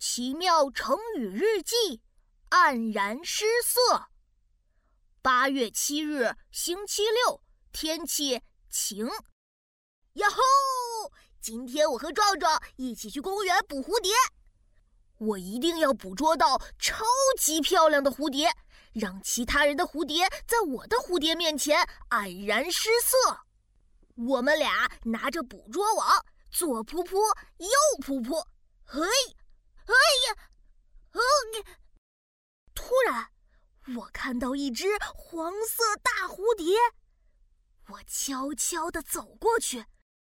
奇妙成语日记，黯然失色。八月七日，星期六，天气晴。呀吼！今天我和壮壮一起去公园捕蝴蝶，我一定要捕捉到超级漂亮的蝴蝶，让其他人的蝴蝶在我的蝴蝶面前黯然失色。我们俩拿着捕捉网，左扑扑，右扑扑，嘿，哎呀，哦！突然，我看到一只黄色大蝴蝶，我悄悄地走过去，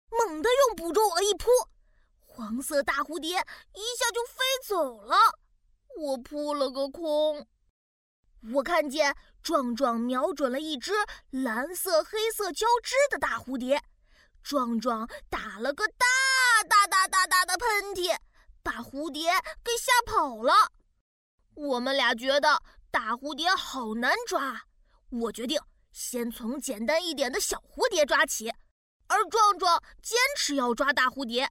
猛地用捕捉网一扑，黄色大蝴蝶一下就飞走了，我扑了个空。我看见壮壮瞄准了一只蓝色黑色交织的大蝴蝶，壮壮打了个大大大大大的喷嚏，把蝴蝶给吓跑了。我们俩觉得大蝴蝶好难抓，我决定先从简单一点的小蝴蝶抓起，而壮壮坚持要抓大蝴蝶。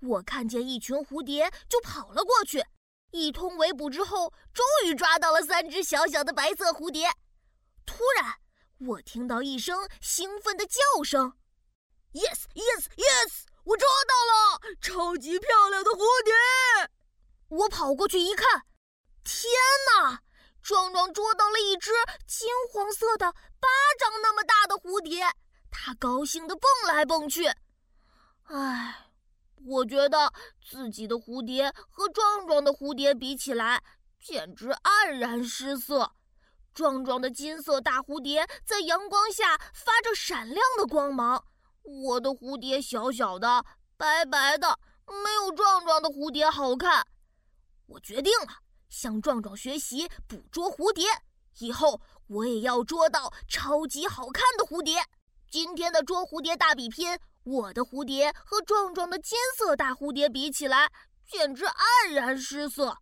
我看见一群蝴蝶就跑了过去。一通围捕之后，终于抓到了三只小小的白色蝴蝶。突然，我听到一声兴奋的叫声：“Yes, yes, yes！我抓到了超级漂亮的蝴蝶！”我跑过去一看，天哪！壮壮捉到了一只金黄色的巴掌那么大的蝴蝶，他高兴地蹦来蹦去。唉。我觉得自己的蝴蝶和壮壮的蝴蝶比起来，简直黯然失色。壮壮的金色大蝴蝶在阳光下发着闪亮的光芒，我的蝴蝶小小的、白白的，没有壮壮的蝴蝶好看。我决定了，向壮壮学习捕捉蝴蝶，以后我也要捉到超级好看的蝴蝶。今天的捉蝴蝶大比拼。我的蝴蝶和壮壮的金色大蝴蝶比起来，简直黯然失色。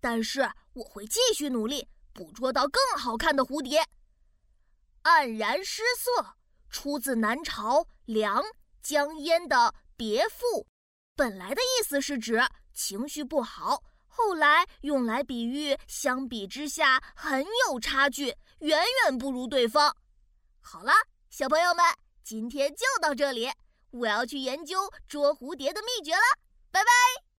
但是我会继续努力，捕捉到更好看的蝴蝶。黯然失色出自南朝梁江淹的《别赋》，本来的意思是指情绪不好，后来用来比喻相比之下很有差距，远远不如对方。好了，小朋友们，今天就到这里。我要去研究捉蝴蝶的秘诀了，拜拜。